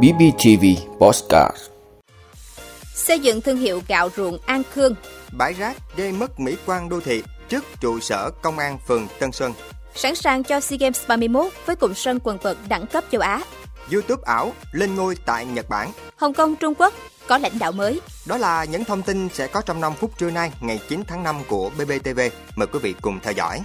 BBTV Postcard Xây dựng thương hiệu gạo ruộng An Khương Bãi rác gây mất mỹ quan đô thị trước trụ sở công an phường Tân Xuân. Sẵn sàng cho SEA Games 31 với cụm sân quần vợt đẳng cấp châu Á. YouTube ảo lên ngôi tại Nhật Bản. Hồng Kông, Trung Quốc có lãnh đạo mới. Đó là những thông tin sẽ có trong 5 phút trưa nay ngày 9 tháng 5 của BBTV. Mời quý vị cùng theo dõi.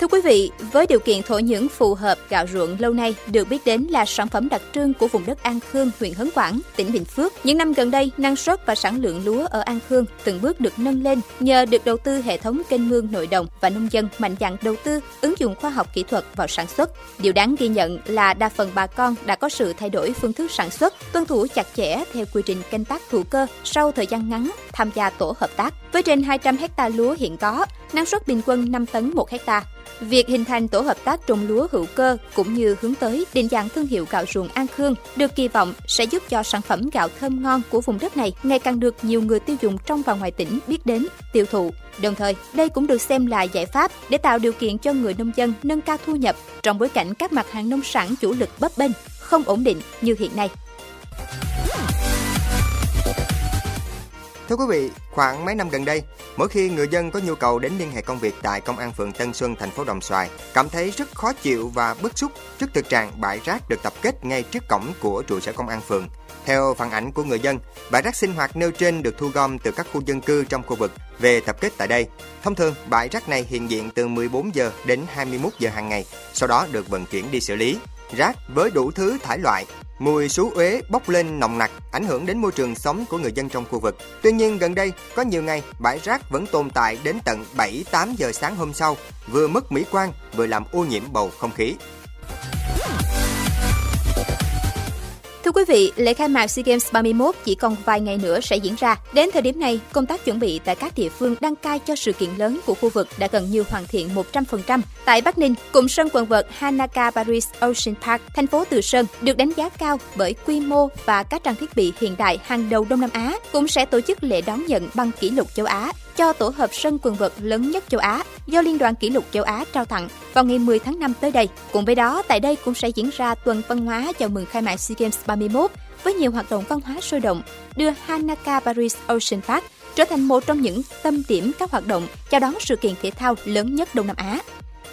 Thưa quý vị, với điều kiện thổ nhưỡng phù hợp, gạo ruộng lâu nay được biết đến là sản phẩm đặc trưng của vùng đất An Khương, huyện Hớn Quản, tỉnh Bình Phước. Những năm gần đây, năng suất và sản lượng lúa ở An Khương từng bước được nâng lên nhờ được đầu tư hệ thống kênh mương nội đồng và nông dân mạnh dạn đầu tư ứng dụng khoa học kỹ thuật vào sản xuất. Điều đáng ghi nhận là đa phần bà con đã có sự thay đổi phương thức sản xuất, tuân thủ chặt chẽ theo quy trình canh tác hữu cơ sau thời gian ngắn tham gia tổ hợp tác. Với trên 200 hecta lúa hiện có, năng suất bình quân 5 tấn 1 hecta. Việc hình thành tổ hợp tác trồng lúa hữu cơ cũng như hướng tới định dạng thương hiệu gạo ruộng An Khương được kỳ vọng sẽ giúp cho sản phẩm gạo thơm ngon của vùng đất này ngày càng được nhiều người tiêu dùng trong và ngoài tỉnh biết đến, tiêu thụ. Đồng thời, đây cũng được xem là giải pháp để tạo điều kiện cho người nông dân nâng cao thu nhập trong bối cảnh các mặt hàng nông sản chủ lực bấp bênh, không ổn định như hiện nay. Thưa quý vị, khoảng mấy năm gần đây, mỗi khi người dân có nhu cầu đến liên hệ công việc tại công an phường Tân Xuân, thành phố Đồng Xoài, cảm thấy rất khó chịu và bức xúc trước thực trạng bãi rác được tập kết ngay trước cổng của trụ sở công an phường. Theo phản ảnh của người dân, bãi rác sinh hoạt nêu trên được thu gom từ các khu dân cư trong khu vực về tập kết tại đây. Thông thường, bãi rác này hiện diện từ 14 giờ đến 21 giờ hàng ngày, sau đó được vận chuyển đi xử lý. Rác với đủ thứ thải loại Mùi xú uế bốc lên nồng nặc, ảnh hưởng đến môi trường sống của người dân trong khu vực. Tuy nhiên gần đây, có nhiều ngày bãi rác vẫn tồn tại đến tận 7-8 giờ sáng hôm sau, vừa mất mỹ quan, vừa làm ô nhiễm bầu không khí. Quý vị, lễ khai mạc SEA Games 31 chỉ còn vài ngày nữa sẽ diễn ra. Đến thời điểm này, công tác chuẩn bị tại các địa phương đăng cai cho sự kiện lớn của khu vực đã gần như hoàn thiện 100%. Tại Bắc Ninh, cụm sân quần vợt Hanaka Paris Ocean Park, thành phố Từ Sơn được đánh giá cao bởi quy mô và các trang thiết bị hiện đại hàng đầu Đông Nam Á, cũng sẽ tổ chức lễ đón nhận băng kỷ lục châu Á cho tổ hợp sân quần vợt lớn nhất châu Á do Liên đoàn Kỷ lục châu Á trao tặng vào ngày 10 tháng 5 tới đây. Cùng với đó, tại đây cũng sẽ diễn ra tuần văn hóa chào mừng khai mạc SEA Games 31 với nhiều hoạt động văn hóa sôi động, đưa Hanaka Paris Ocean Park trở thành một trong những tâm điểm các hoạt động chào đón sự kiện thể thao lớn nhất Đông Nam Á.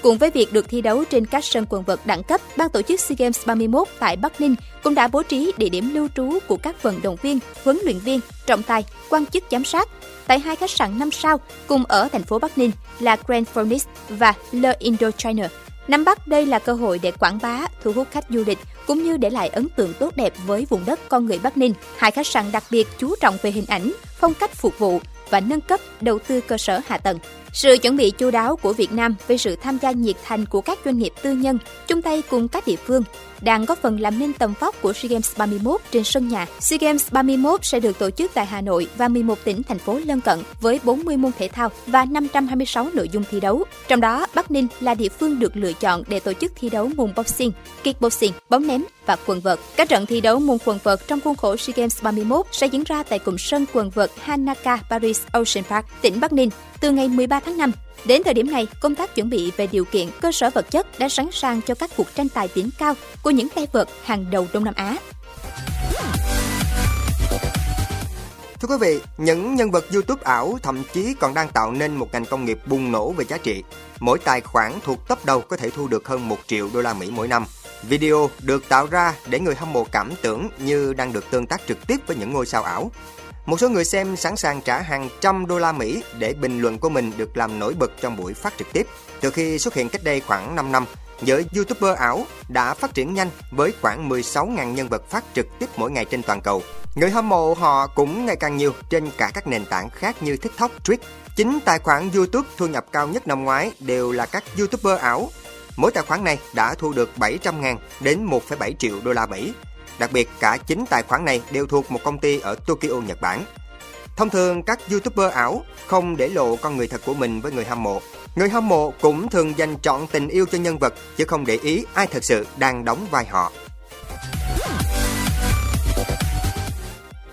Cùng với việc được thi đấu trên các sân quần vợt đẳng cấp, ban tổ chức SEA Games 31 tại Bắc Ninh cũng đã bố trí địa điểm lưu trú của các vận động viên, huấn luyện viên, trọng tài, quan chức giám sát tại hai khách sạn 5 sao cùng ở thành phố Bắc Ninh là Grand Phoenix và Le Indochina. Nắm Bắc đây là cơ hội để quảng bá, thu hút khách du lịch cũng như để lại ấn tượng tốt đẹp với vùng đất con người Bắc Ninh. Hai khách sạn đặc biệt chú trọng về hình ảnh, phong cách phục vụ và nâng cấp đầu tư cơ sở hạ tầng. Sự chuẩn bị chu đáo của Việt Nam với sự tham gia nhiệt thành của các doanh nghiệp tư nhân, chung tay cùng các địa phương, đang góp phần làm nên tầm vóc của SEA Games 31 trên sân nhà. SEA Games 31 sẽ được tổ chức tại Hà Nội và 11 tỉnh thành phố lân cận với 40 môn thể thao và 526 nội dung thi đấu. Trong đó, Bắc Ninh là địa phương được lựa chọn để tổ chức thi đấu môn boxing, kickboxing, bóng ném và quần vợt. Các trận thi đấu môn quần vợt trong khuôn khổ SEA Games 31 sẽ diễn ra tại cụm sân quần vợt Hanaka Paris Ocean Park, tỉnh Bắc Ninh từ ngày 13 tháng 5. Đến thời điểm này, công tác chuẩn bị về điều kiện cơ sở vật chất đã sẵn sàng cho các cuộc tranh tài đỉnh cao của những tay vợt hàng đầu Đông Nam Á. Thưa quý vị, những nhân vật YouTube ảo thậm chí còn đang tạo nên một ngành công nghiệp bùng nổ về giá trị. Mỗi tài khoản thuộc top đầu có thể thu được hơn 1 triệu đô la Mỹ mỗi năm. Video được tạo ra để người hâm mộ cảm tưởng như đang được tương tác trực tiếp với những ngôi sao ảo. Một số người xem sẵn sàng trả hàng trăm đô la Mỹ để bình luận của mình được làm nổi bật trong buổi phát trực tiếp. Từ khi xuất hiện cách đây khoảng 5 năm, giới YouTuber ảo đã phát triển nhanh với khoảng 16.000 nhân vật phát trực tiếp mỗi ngày trên toàn cầu. Người hâm mộ họ cũng ngày càng nhiều trên cả các nền tảng khác như TikTok, Twitch. Chính tài khoản YouTube thu nhập cao nhất năm ngoái đều là các YouTuber ảo. Mỗi tài khoản này đã thu được 700.000 đến 1,7 triệu đô la Mỹ Đặc biệt, cả 9 tài khoản này đều thuộc một công ty ở Tokyo, Nhật Bản. Thông thường, các YouTuber ảo không để lộ con người thật của mình với người hâm mộ. Người hâm mộ cũng thường dành trọn tình yêu cho nhân vật, chứ không để ý ai thật sự đang đóng vai họ.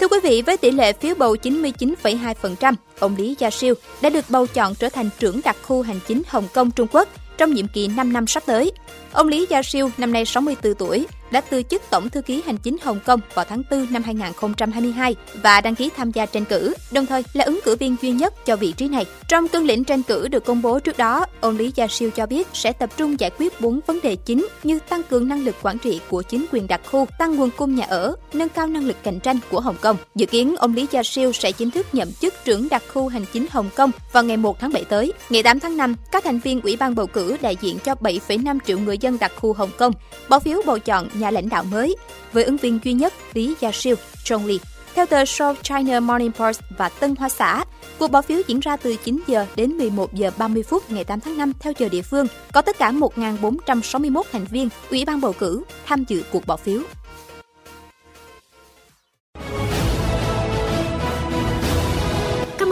Thưa quý vị, với tỷ lệ phiếu bầu 99,2%, ông Lý Gia Siêu đã được bầu chọn trở thành trưởng đặc khu hành chính Hồng Kông Trung Quốc trong nhiệm kỳ 5 năm sắp tới. Ông Lý Gia Siêu năm nay 64 tuổi, đã từ chức Tổng thư ký hành chính Hồng Kông vào tháng 4 năm 2022 và đăng ký tham gia tranh cử, đồng thời là ứng cử viên duy nhất cho vị trí này. Trong cương lĩnh tranh cử được công bố trước đó, ông Lý Gia Siêu cho biết sẽ tập trung giải quyết bốn vấn đề chính như tăng cường năng lực quản trị của chính quyền đặc khu, tăng nguồn cung nhà ở, nâng cao năng lực cạnh tranh của Hồng Kông. Dự kiến ông Lý Gia Siêu sẽ chính thức nhậm chức trưởng đặc khu hành chính Hồng Kông vào ngày 1 tháng 7 tới. Ngày 8 tháng 5, các thành viên Ủy ban bầu cử đại diện cho 7,5 triệu người dân đặc khu Hồng Kông bỏ phiếu bầu chọn nhà nhà lãnh đạo mới với ứng viên duy nhất Lý Gia Siêu, Zhong Li. Theo tờ South China Morning Post và Tân Hoa Xã, cuộc bỏ phiếu diễn ra từ 9 giờ đến 11 giờ 30 phút ngày 8 tháng 5 theo giờ địa phương. Có tất cả 1.461 thành viên Ủy ban bầu cử tham dự cuộc bỏ phiếu.